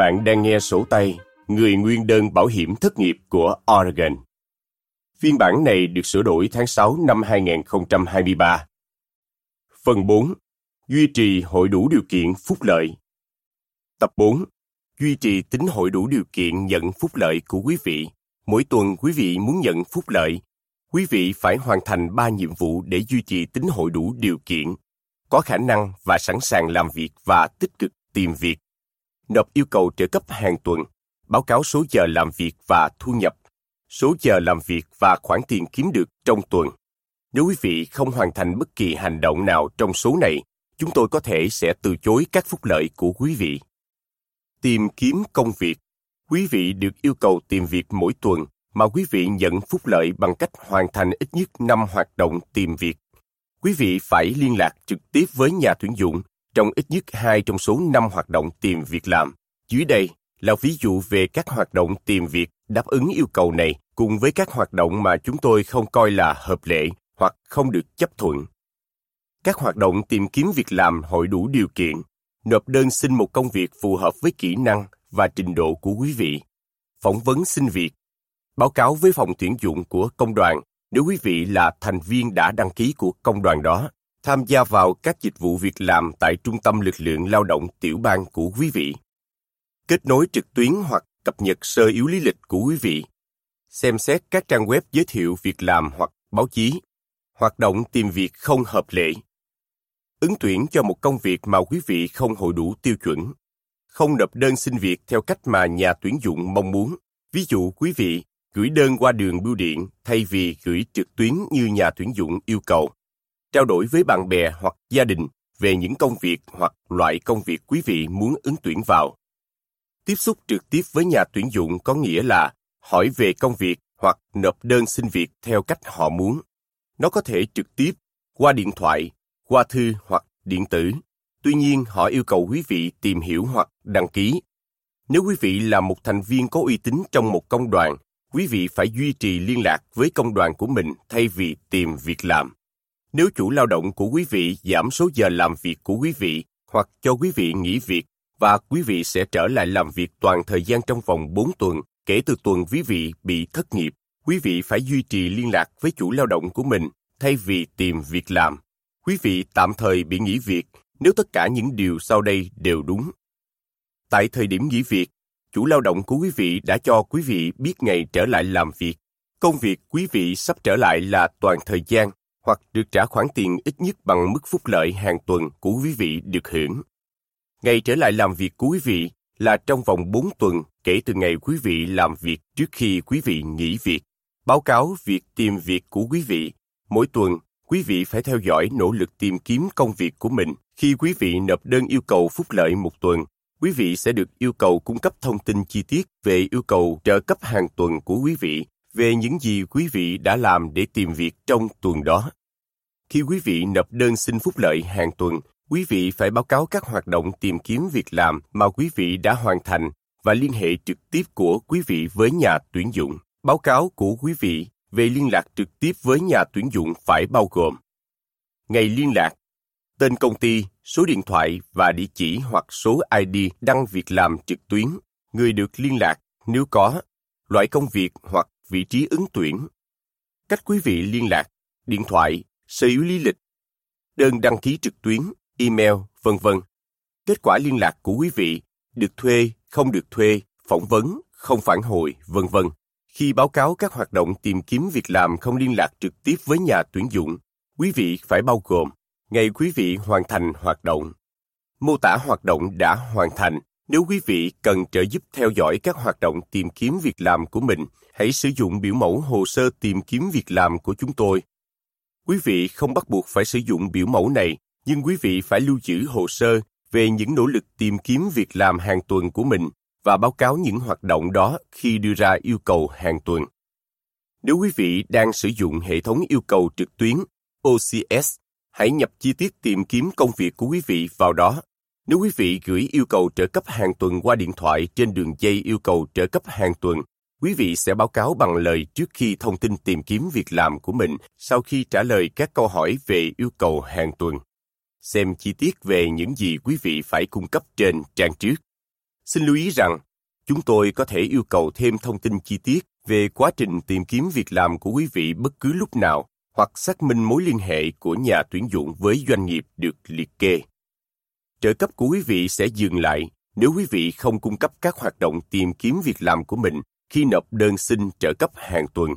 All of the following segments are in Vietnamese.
Bạn đang nghe sổ tay Người nguyên đơn bảo hiểm thất nghiệp của Oregon. Phiên bản này được sửa đổi tháng 6 năm 2023. Phần 4. Duy trì hội đủ điều kiện phúc lợi. Tập 4. Duy trì tính hội đủ điều kiện nhận phúc lợi của quý vị. Mỗi tuần quý vị muốn nhận phúc lợi, quý vị phải hoàn thành 3 nhiệm vụ để duy trì tính hội đủ điều kiện, có khả năng và sẵn sàng làm việc và tích cực tìm việc nộp yêu cầu trợ cấp hàng tuần, báo cáo số giờ làm việc và thu nhập, số giờ làm việc và khoản tiền kiếm được trong tuần. Nếu quý vị không hoàn thành bất kỳ hành động nào trong số này, chúng tôi có thể sẽ từ chối các phúc lợi của quý vị. Tìm kiếm công việc. Quý vị được yêu cầu tìm việc mỗi tuần mà quý vị nhận phúc lợi bằng cách hoàn thành ít nhất 5 hoạt động tìm việc. Quý vị phải liên lạc trực tiếp với nhà tuyển dụng trong ít nhất hai trong số năm hoạt động tìm việc làm. Dưới đây là ví dụ về các hoạt động tìm việc đáp ứng yêu cầu này cùng với các hoạt động mà chúng tôi không coi là hợp lệ hoặc không được chấp thuận. Các hoạt động tìm kiếm việc làm hội đủ điều kiện, nộp đơn xin một công việc phù hợp với kỹ năng và trình độ của quý vị, phỏng vấn xin việc, báo cáo với phòng tuyển dụng của công đoàn nếu quý vị là thành viên đã đăng ký của công đoàn đó tham gia vào các dịch vụ việc làm tại Trung tâm Lực lượng Lao động tiểu bang của quý vị. Kết nối trực tuyến hoặc cập nhật sơ yếu lý lịch của quý vị. Xem xét các trang web giới thiệu việc làm hoặc báo chí. Hoạt động tìm việc không hợp lệ. Ứng tuyển cho một công việc mà quý vị không hội đủ tiêu chuẩn. Không nộp đơn xin việc theo cách mà nhà tuyển dụng mong muốn. Ví dụ quý vị gửi đơn qua đường bưu điện thay vì gửi trực tuyến như nhà tuyển dụng yêu cầu trao đổi với bạn bè hoặc gia đình về những công việc hoặc loại công việc quý vị muốn ứng tuyển vào. Tiếp xúc trực tiếp với nhà tuyển dụng có nghĩa là hỏi về công việc hoặc nộp đơn xin việc theo cách họ muốn. Nó có thể trực tiếp, qua điện thoại, qua thư hoặc điện tử. Tuy nhiên, họ yêu cầu quý vị tìm hiểu hoặc đăng ký. Nếu quý vị là một thành viên có uy tín trong một công đoàn, quý vị phải duy trì liên lạc với công đoàn của mình thay vì tìm việc làm. Nếu chủ lao động của quý vị giảm số giờ làm việc của quý vị hoặc cho quý vị nghỉ việc và quý vị sẽ trở lại làm việc toàn thời gian trong vòng 4 tuần kể từ tuần quý vị bị thất nghiệp, quý vị phải duy trì liên lạc với chủ lao động của mình thay vì tìm việc làm. Quý vị tạm thời bị nghỉ việc nếu tất cả những điều sau đây đều đúng. Tại thời điểm nghỉ việc, chủ lao động của quý vị đã cho quý vị biết ngày trở lại làm việc. Công việc quý vị sắp trở lại là toàn thời gian hoặc được trả khoản tiền ít nhất bằng mức phúc lợi hàng tuần của quý vị được hưởng. Ngày trở lại làm việc của quý vị là trong vòng 4 tuần kể từ ngày quý vị làm việc trước khi quý vị nghỉ việc. Báo cáo việc tìm việc của quý vị. Mỗi tuần, quý vị phải theo dõi nỗ lực tìm kiếm công việc của mình. Khi quý vị nộp đơn yêu cầu phúc lợi một tuần, quý vị sẽ được yêu cầu cung cấp thông tin chi tiết về yêu cầu trợ cấp hàng tuần của quý vị về những gì quý vị đã làm để tìm việc trong tuần đó. Khi quý vị nộp đơn xin phúc lợi hàng tuần, quý vị phải báo cáo các hoạt động tìm kiếm việc làm mà quý vị đã hoàn thành và liên hệ trực tiếp của quý vị với nhà tuyển dụng. Báo cáo của quý vị về liên lạc trực tiếp với nhà tuyển dụng phải bao gồm ngày liên lạc, tên công ty, số điện thoại và địa chỉ hoặc số ID đăng việc làm trực tuyến, người được liên lạc nếu có, loại công việc hoặc vị trí ứng tuyển. Cách quý vị liên lạc, điện thoại, sở hữu lý lịch, đơn đăng ký trực tuyến, email, vân vân. Kết quả liên lạc của quý vị, được thuê, không được thuê, phỏng vấn, không phản hồi, vân vân. Khi báo cáo các hoạt động tìm kiếm việc làm không liên lạc trực tiếp với nhà tuyển dụng, quý vị phải bao gồm ngày quý vị hoàn thành hoạt động, mô tả hoạt động đã hoàn thành. Nếu quý vị cần trợ giúp theo dõi các hoạt động tìm kiếm việc làm của mình, hãy sử dụng biểu mẫu hồ sơ tìm kiếm việc làm của chúng tôi Quý vị không bắt buộc phải sử dụng biểu mẫu này, nhưng quý vị phải lưu trữ hồ sơ về những nỗ lực tìm kiếm việc làm hàng tuần của mình và báo cáo những hoạt động đó khi đưa ra yêu cầu hàng tuần. Nếu quý vị đang sử dụng hệ thống yêu cầu trực tuyến OCS, hãy nhập chi tiết tìm kiếm công việc của quý vị vào đó. Nếu quý vị gửi yêu cầu trợ cấp hàng tuần qua điện thoại trên đường dây yêu cầu trợ cấp hàng tuần, quý vị sẽ báo cáo bằng lời trước khi thông tin tìm kiếm việc làm của mình sau khi trả lời các câu hỏi về yêu cầu hàng tuần. Xem chi tiết về những gì quý vị phải cung cấp trên trang trước. Xin lưu ý rằng, chúng tôi có thể yêu cầu thêm thông tin chi tiết về quá trình tìm kiếm việc làm của quý vị bất cứ lúc nào hoặc xác minh mối liên hệ của nhà tuyển dụng với doanh nghiệp được liệt kê. Trợ cấp của quý vị sẽ dừng lại nếu quý vị không cung cấp các hoạt động tìm kiếm việc làm của mình khi nộp đơn xin trợ cấp hàng tuần.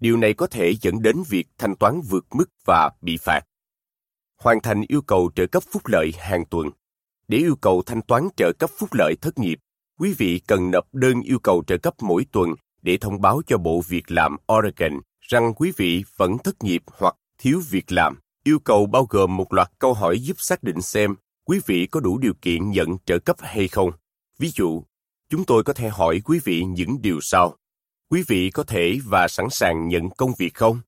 Điều này có thể dẫn đến việc thanh toán vượt mức và bị phạt. Hoàn thành yêu cầu trợ cấp phúc lợi hàng tuần. Để yêu cầu thanh toán trợ cấp phúc lợi thất nghiệp, quý vị cần nộp đơn yêu cầu trợ cấp mỗi tuần để thông báo cho Bộ Việc làm Oregon rằng quý vị vẫn thất nghiệp hoặc thiếu việc làm. Yêu cầu bao gồm một loạt câu hỏi giúp xác định xem quý vị có đủ điều kiện nhận trợ cấp hay không. Ví dụ, chúng tôi có thể hỏi quý vị những điều sau. Quý vị có thể và sẵn sàng nhận công việc không?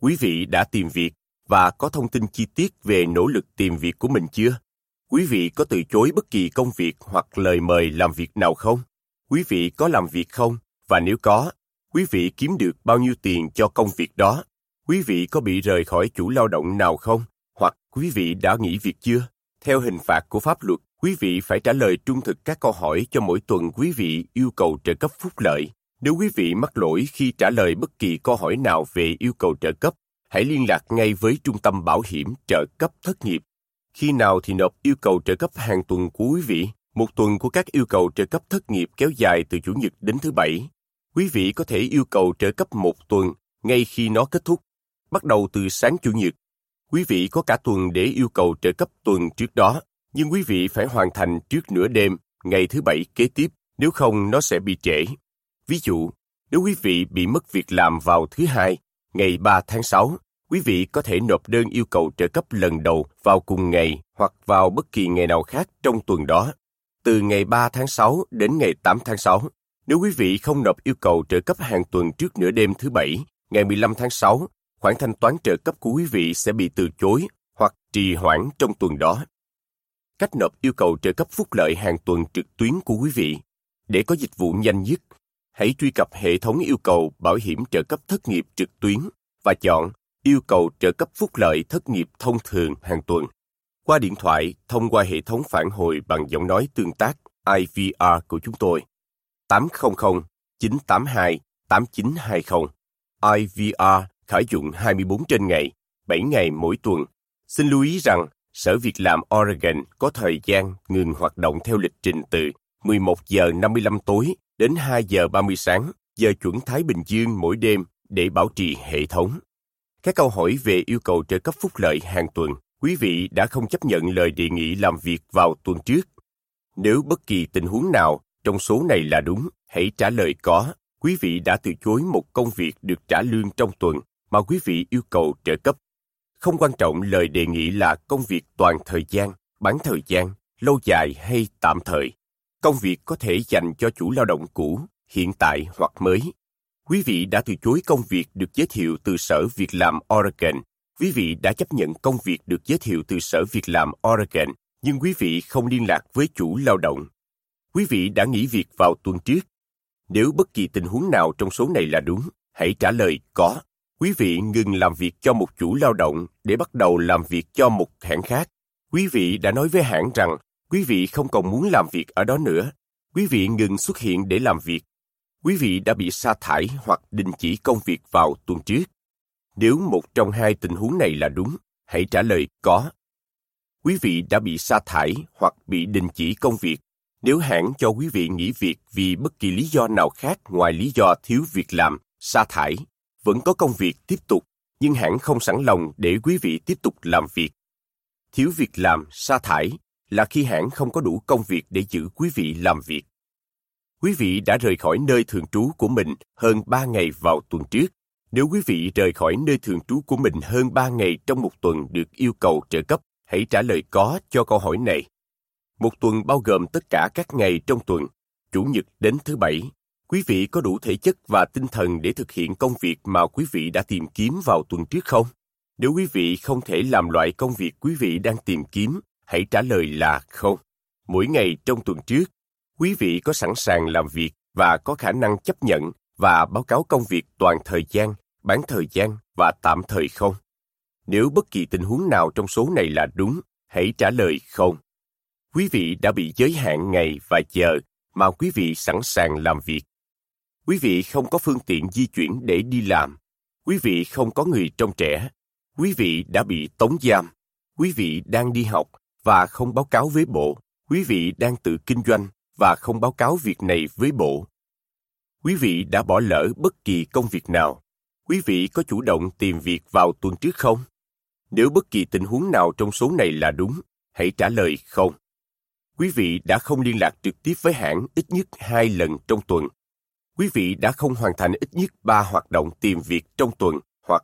Quý vị đã tìm việc và có thông tin chi tiết về nỗ lực tìm việc của mình chưa? Quý vị có từ chối bất kỳ công việc hoặc lời mời làm việc nào không? Quý vị có làm việc không? Và nếu có, quý vị kiếm được bao nhiêu tiền cho công việc đó? Quý vị có bị rời khỏi chủ lao động nào không? Hoặc quý vị đã nghỉ việc chưa? Theo hình phạt của pháp luật, quý vị phải trả lời trung thực các câu hỏi cho mỗi tuần quý vị yêu cầu trợ cấp phúc lợi. Nếu quý vị mắc lỗi khi trả lời bất kỳ câu hỏi nào về yêu cầu trợ cấp, hãy liên lạc ngay với Trung tâm Bảo hiểm trợ cấp thất nghiệp. Khi nào thì nộp yêu cầu trợ cấp hàng tuần của quý vị? Một tuần của các yêu cầu trợ cấp thất nghiệp kéo dài từ Chủ nhật đến thứ Bảy. Quý vị có thể yêu cầu trợ cấp một tuần ngay khi nó kết thúc, bắt đầu từ sáng Chủ nhật. Quý vị có cả tuần để yêu cầu trợ cấp tuần trước đó, nhưng quý vị phải hoàn thành trước nửa đêm ngày thứ Bảy kế tiếp, nếu không nó sẽ bị trễ. Ví dụ, nếu quý vị bị mất việc làm vào thứ Hai, ngày 3 tháng 6, quý vị có thể nộp đơn yêu cầu trợ cấp lần đầu vào cùng ngày hoặc vào bất kỳ ngày nào khác trong tuần đó. Từ ngày 3 tháng 6 đến ngày 8 tháng 6, nếu quý vị không nộp yêu cầu trợ cấp hàng tuần trước nửa đêm thứ Bảy, ngày 15 tháng 6, khoản thanh toán trợ cấp của quý vị sẽ bị từ chối hoặc trì hoãn trong tuần đó. Cách nộp yêu cầu trợ cấp phúc lợi hàng tuần trực tuyến của quý vị. Để có dịch vụ nhanh nhất, hãy truy cập hệ thống yêu cầu bảo hiểm trợ cấp thất nghiệp trực tuyến và chọn yêu cầu trợ cấp phúc lợi thất nghiệp thông thường hàng tuần. Qua điện thoại, thông qua hệ thống phản hồi bằng giọng nói tương tác IVR của chúng tôi. 800 982 8920. IVR khởi dụng 24 trên ngày, 7 ngày mỗi tuần. Xin lưu ý rằng, Sở Việc làm Oregon có thời gian ngừng hoạt động theo lịch trình từ 11 giờ 55 tối đến 2 giờ 30 sáng, giờ chuẩn Thái Bình Dương mỗi đêm để bảo trì hệ thống. Các câu hỏi về yêu cầu trợ cấp phúc lợi hàng tuần, quý vị đã không chấp nhận lời đề nghị làm việc vào tuần trước. Nếu bất kỳ tình huống nào trong số này là đúng, hãy trả lời có. Quý vị đã từ chối một công việc được trả lương trong tuần mà quý vị yêu cầu trợ cấp. Không quan trọng lời đề nghị là công việc toàn thời gian, bán thời gian, lâu dài hay tạm thời. Công việc có thể dành cho chủ lao động cũ, hiện tại hoặc mới. Quý vị đã từ chối công việc được giới thiệu từ Sở Việc làm Oregon. Quý vị đã chấp nhận công việc được giới thiệu từ Sở Việc làm Oregon, nhưng quý vị không liên lạc với chủ lao động. Quý vị đã nghỉ việc vào tuần trước. Nếu bất kỳ tình huống nào trong số này là đúng, hãy trả lời có. Quý vị ngừng làm việc cho một chủ lao động để bắt đầu làm việc cho một hãng khác. Quý vị đã nói với hãng rằng quý vị không còn muốn làm việc ở đó nữa. Quý vị ngừng xuất hiện để làm việc. Quý vị đã bị sa thải hoặc đình chỉ công việc vào tuần trước. Nếu một trong hai tình huống này là đúng, hãy trả lời có. Quý vị đã bị sa thải hoặc bị đình chỉ công việc nếu hãng cho quý vị nghỉ việc vì bất kỳ lý do nào khác ngoài lý do thiếu việc làm, sa thải, vẫn có công việc tiếp tục, nhưng hãng không sẵn lòng để quý vị tiếp tục làm việc. Thiếu việc làm, sa thải là khi hãng không có đủ công việc để giữ quý vị làm việc. Quý vị đã rời khỏi nơi thường trú của mình hơn 3 ngày vào tuần trước. Nếu quý vị rời khỏi nơi thường trú của mình hơn 3 ngày trong một tuần được yêu cầu trợ cấp, hãy trả lời có cho câu hỏi này. Một tuần bao gồm tất cả các ngày trong tuần, chủ nhật đến thứ bảy. Quý vị có đủ thể chất và tinh thần để thực hiện công việc mà quý vị đã tìm kiếm vào tuần trước không? Nếu quý vị không thể làm loại công việc quý vị đang tìm kiếm, hãy trả lời là không. Mỗi ngày trong tuần trước, quý vị có sẵn sàng làm việc và có khả năng chấp nhận và báo cáo công việc toàn thời gian, bán thời gian và tạm thời không? Nếu bất kỳ tình huống nào trong số này là đúng, hãy trả lời không quý vị đã bị giới hạn ngày và giờ mà quý vị sẵn sàng làm việc. Quý vị không có phương tiện di chuyển để đi làm. Quý vị không có người trông trẻ. Quý vị đã bị tống giam. Quý vị đang đi học và không báo cáo với bộ. Quý vị đang tự kinh doanh và không báo cáo việc này với bộ. Quý vị đã bỏ lỡ bất kỳ công việc nào. Quý vị có chủ động tìm việc vào tuần trước không? Nếu bất kỳ tình huống nào trong số này là đúng, hãy trả lời không. Quý vị đã không liên lạc trực tiếp với hãng ít nhất hai lần trong tuần. Quý vị đã không hoàn thành ít nhất ba hoạt động tìm việc trong tuần hoặc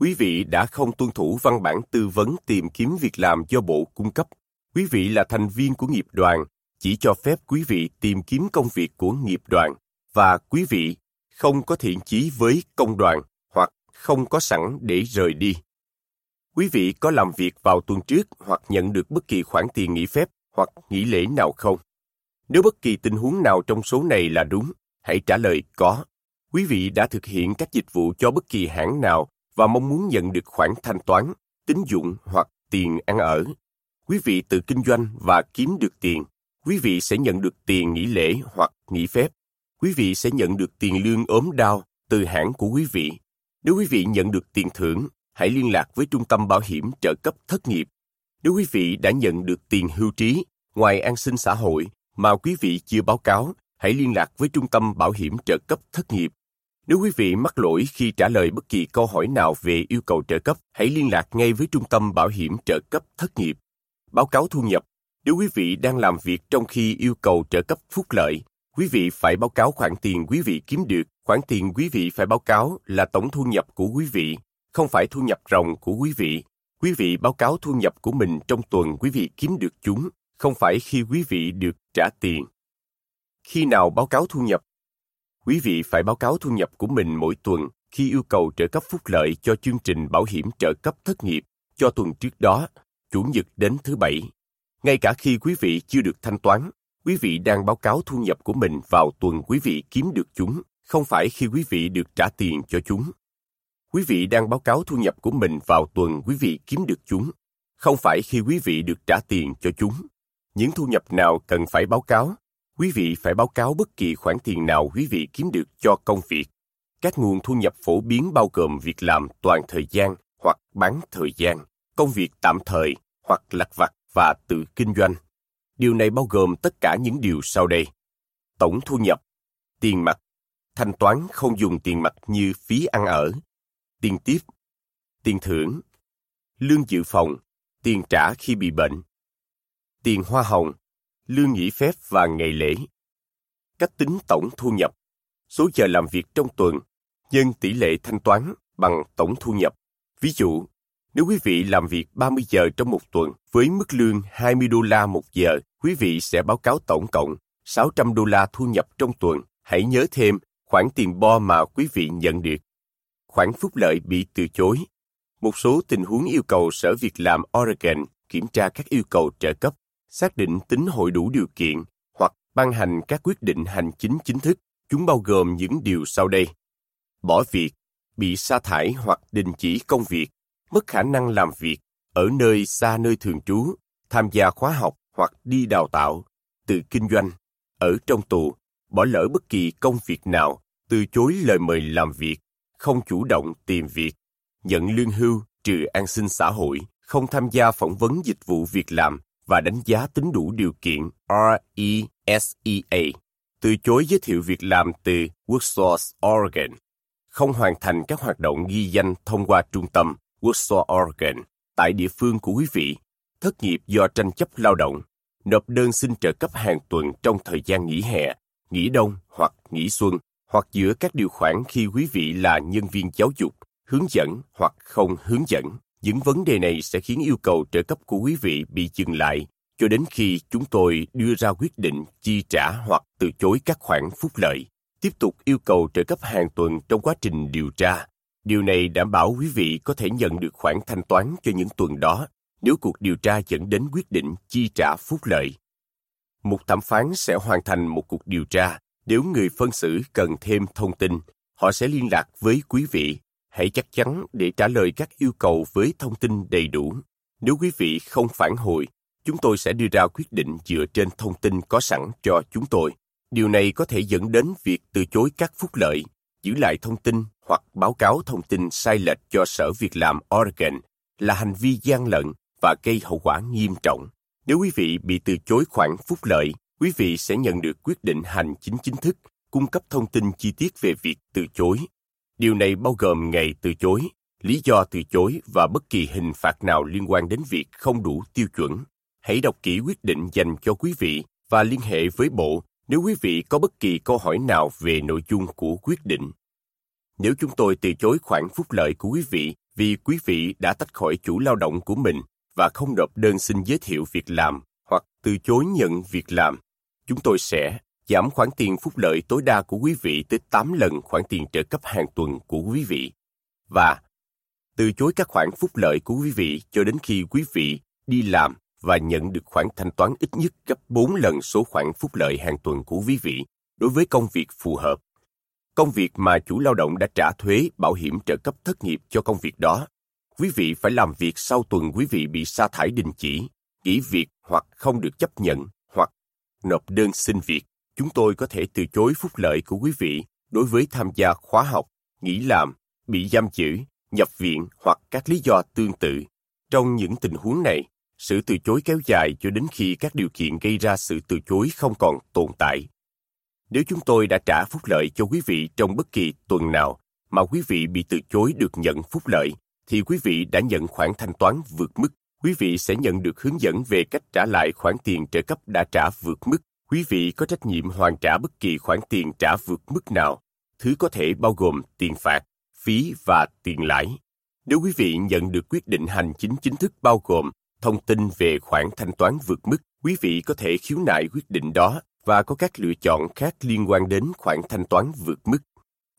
quý vị đã không tuân thủ văn bản tư vấn tìm kiếm việc làm do Bộ cung cấp. Quý vị là thành viên của nghiệp đoàn, chỉ cho phép quý vị tìm kiếm công việc của nghiệp đoàn và quý vị không có thiện chí với công đoàn hoặc không có sẵn để rời đi. Quý vị có làm việc vào tuần trước hoặc nhận được bất kỳ khoản tiền nghỉ phép hoặc nghỉ lễ nào không? Nếu bất kỳ tình huống nào trong số này là đúng, hãy trả lời có. Quý vị đã thực hiện các dịch vụ cho bất kỳ hãng nào và mong muốn nhận được khoản thanh toán, tín dụng hoặc tiền ăn ở. Quý vị tự kinh doanh và kiếm được tiền. Quý vị sẽ nhận được tiền nghỉ lễ hoặc nghỉ phép. Quý vị sẽ nhận được tiền lương ốm đau từ hãng của quý vị. Nếu quý vị nhận được tiền thưởng, hãy liên lạc với trung tâm bảo hiểm trợ cấp thất nghiệp. Nếu quý vị đã nhận được tiền hưu trí ngoài an sinh xã hội mà quý vị chưa báo cáo, hãy liên lạc với trung tâm bảo hiểm trợ cấp thất nghiệp. Nếu quý vị mắc lỗi khi trả lời bất kỳ câu hỏi nào về yêu cầu trợ cấp, hãy liên lạc ngay với trung tâm bảo hiểm trợ cấp thất nghiệp. Báo cáo thu nhập. Nếu quý vị đang làm việc trong khi yêu cầu trợ cấp phúc lợi, quý vị phải báo cáo khoản tiền quý vị kiếm được. Khoản tiền quý vị phải báo cáo là tổng thu nhập của quý vị không phải thu nhập ròng của quý vị. Quý vị báo cáo thu nhập của mình trong tuần quý vị kiếm được chúng, không phải khi quý vị được trả tiền. Khi nào báo cáo thu nhập? Quý vị phải báo cáo thu nhập của mình mỗi tuần khi yêu cầu trợ cấp phúc lợi cho chương trình bảo hiểm trợ cấp thất nghiệp cho tuần trước đó, chủ nhật đến thứ bảy. Ngay cả khi quý vị chưa được thanh toán, quý vị đang báo cáo thu nhập của mình vào tuần quý vị kiếm được chúng, không phải khi quý vị được trả tiền cho chúng quý vị đang báo cáo thu nhập của mình vào tuần quý vị kiếm được chúng, không phải khi quý vị được trả tiền cho chúng. Những thu nhập nào cần phải báo cáo, quý vị phải báo cáo bất kỳ khoản tiền nào quý vị kiếm được cho công việc. Các nguồn thu nhập phổ biến bao gồm việc làm toàn thời gian hoặc bán thời gian, công việc tạm thời hoặc lặt vặt và tự kinh doanh. Điều này bao gồm tất cả những điều sau đây. Tổng thu nhập, tiền mặt, thanh toán không dùng tiền mặt như phí ăn ở, tiền tiếp, tiền thưởng, lương dự phòng, tiền trả khi bị bệnh, tiền hoa hồng, lương nghỉ phép và ngày lễ. Cách tính tổng thu nhập, số giờ làm việc trong tuần, nhân tỷ lệ thanh toán bằng tổng thu nhập. Ví dụ, nếu quý vị làm việc 30 giờ trong một tuần với mức lương 20 đô la một giờ, quý vị sẽ báo cáo tổng cộng 600 đô la thu nhập trong tuần. Hãy nhớ thêm khoản tiền bo mà quý vị nhận được khoản phúc lợi bị từ chối. Một số tình huống yêu cầu Sở Việc làm Oregon kiểm tra các yêu cầu trợ cấp, xác định tính hội đủ điều kiện hoặc ban hành các quyết định hành chính chính thức. Chúng bao gồm những điều sau đây. Bỏ việc, bị sa thải hoặc đình chỉ công việc, mất khả năng làm việc, ở nơi xa nơi thường trú, tham gia khóa học hoặc đi đào tạo, tự kinh doanh, ở trong tù, bỏ lỡ bất kỳ công việc nào, từ chối lời mời làm việc, không chủ động tìm việc, nhận lương hưu trừ an sinh xã hội, không tham gia phỏng vấn dịch vụ việc làm và đánh giá tính đủ điều kiện RESEA, từ chối giới thiệu việc làm từ Worksource Oregon, không hoàn thành các hoạt động ghi danh thông qua trung tâm Worksource Oregon tại địa phương của quý vị, thất nghiệp do tranh chấp lao động, nộp đơn xin trợ cấp hàng tuần trong thời gian nghỉ hè, nghỉ đông hoặc nghỉ xuân hoặc giữa các điều khoản khi quý vị là nhân viên giáo dục, hướng dẫn hoặc không hướng dẫn. Những vấn đề này sẽ khiến yêu cầu trợ cấp của quý vị bị dừng lại cho đến khi chúng tôi đưa ra quyết định chi trả hoặc từ chối các khoản phúc lợi. Tiếp tục yêu cầu trợ cấp hàng tuần trong quá trình điều tra. Điều này đảm bảo quý vị có thể nhận được khoản thanh toán cho những tuần đó nếu cuộc điều tra dẫn đến quyết định chi trả phúc lợi. Một thẩm phán sẽ hoàn thành một cuộc điều tra nếu người phân xử cần thêm thông tin, họ sẽ liên lạc với quý vị. Hãy chắc chắn để trả lời các yêu cầu với thông tin đầy đủ. Nếu quý vị không phản hồi, chúng tôi sẽ đưa ra quyết định dựa trên thông tin có sẵn cho chúng tôi. Điều này có thể dẫn đến việc từ chối các phúc lợi, giữ lại thông tin hoặc báo cáo thông tin sai lệch cho Sở Việc làm Oregon là hành vi gian lận và gây hậu quả nghiêm trọng. Nếu quý vị bị từ chối khoản phúc lợi, quý vị sẽ nhận được quyết định hành chính chính thức cung cấp thông tin chi tiết về việc từ chối. Điều này bao gồm ngày từ chối, lý do từ chối và bất kỳ hình phạt nào liên quan đến việc không đủ tiêu chuẩn. Hãy đọc kỹ quyết định dành cho quý vị và liên hệ với bộ nếu quý vị có bất kỳ câu hỏi nào về nội dung của quyết định. Nếu chúng tôi từ chối khoản phúc lợi của quý vị vì quý vị đã tách khỏi chủ lao động của mình và không nộp đơn xin giới thiệu việc làm hoặc từ chối nhận việc làm, chúng tôi sẽ giảm khoản tiền phúc lợi tối đa của quý vị tới 8 lần khoản tiền trợ cấp hàng tuần của quý vị và từ chối các khoản phúc lợi của quý vị cho đến khi quý vị đi làm và nhận được khoản thanh toán ít nhất gấp 4 lần số khoản phúc lợi hàng tuần của quý vị đối với công việc phù hợp. Công việc mà chủ lao động đã trả thuế bảo hiểm trợ cấp thất nghiệp cho công việc đó. Quý vị phải làm việc sau tuần quý vị bị sa thải đình chỉ, nghỉ việc hoặc không được chấp nhận hoặc nộp đơn xin việc. Chúng tôi có thể từ chối phúc lợi của quý vị đối với tham gia khóa học, nghỉ làm, bị giam giữ, nhập viện hoặc các lý do tương tự. Trong những tình huống này, sự từ chối kéo dài cho đến khi các điều kiện gây ra sự từ chối không còn tồn tại. Nếu chúng tôi đã trả phúc lợi cho quý vị trong bất kỳ tuần nào mà quý vị bị từ chối được nhận phúc lợi, thì quý vị đã nhận khoản thanh toán vượt mức. Quý vị sẽ nhận được hướng dẫn về cách trả lại khoản tiền trợ cấp đã trả vượt mức. Quý vị có trách nhiệm hoàn trả bất kỳ khoản tiền trả vượt mức nào, thứ có thể bao gồm tiền phạt, phí và tiền lãi. Nếu quý vị nhận được quyết định hành chính chính thức bao gồm thông tin về khoản thanh toán vượt mức, quý vị có thể khiếu nại quyết định đó và có các lựa chọn khác liên quan đến khoản thanh toán vượt mức.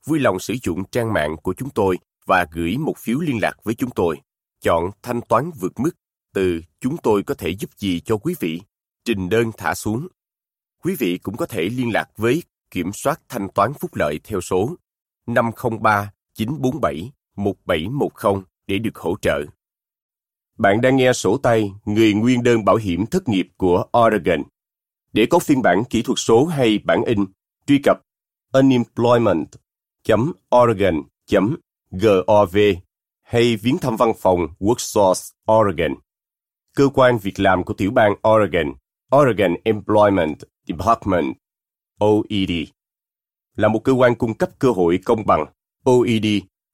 Vui lòng sử dụng trang mạng của chúng tôi và gửi một phiếu liên lạc với chúng tôi. Chọn thanh toán vượt mức từ chúng tôi có thể giúp gì cho quý vị, trình đơn thả xuống. Quý vị cũng có thể liên lạc với kiểm soát thanh toán phúc lợi theo số 503 947 1710 để được hỗ trợ. Bạn đang nghe sổ tay người nguyên đơn bảo hiểm thất nghiệp của Oregon. Để có phiên bản kỹ thuật số hay bản in, truy cập unemployment.oregon.gov hay viếng thăm văn phòng WorkSource Oregon. Cơ quan việc làm của tiểu bang Oregon, Oregon Employment Department, OED, là một cơ quan cung cấp cơ hội công bằng. OED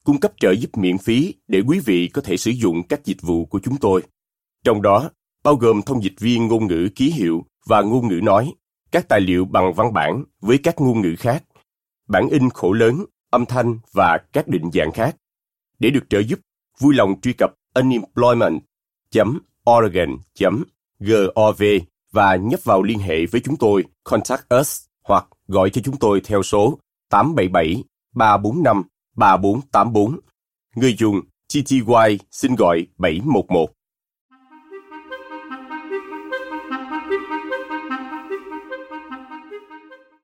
cung cấp trợ giúp miễn phí để quý vị có thể sử dụng các dịch vụ của chúng tôi. Trong đó, bao gồm thông dịch viên ngôn ngữ ký hiệu và ngôn ngữ nói, các tài liệu bằng văn bản với các ngôn ngữ khác, bản in khổ lớn, âm thanh và các định dạng khác. Để được trợ giúp, vui lòng truy cập unemployment.oregon.gov và nhấp vào liên hệ với chúng tôi, Contact Us hoặc gọi cho chúng tôi theo số 877 345 3484. Người dùng TTY xin gọi 711.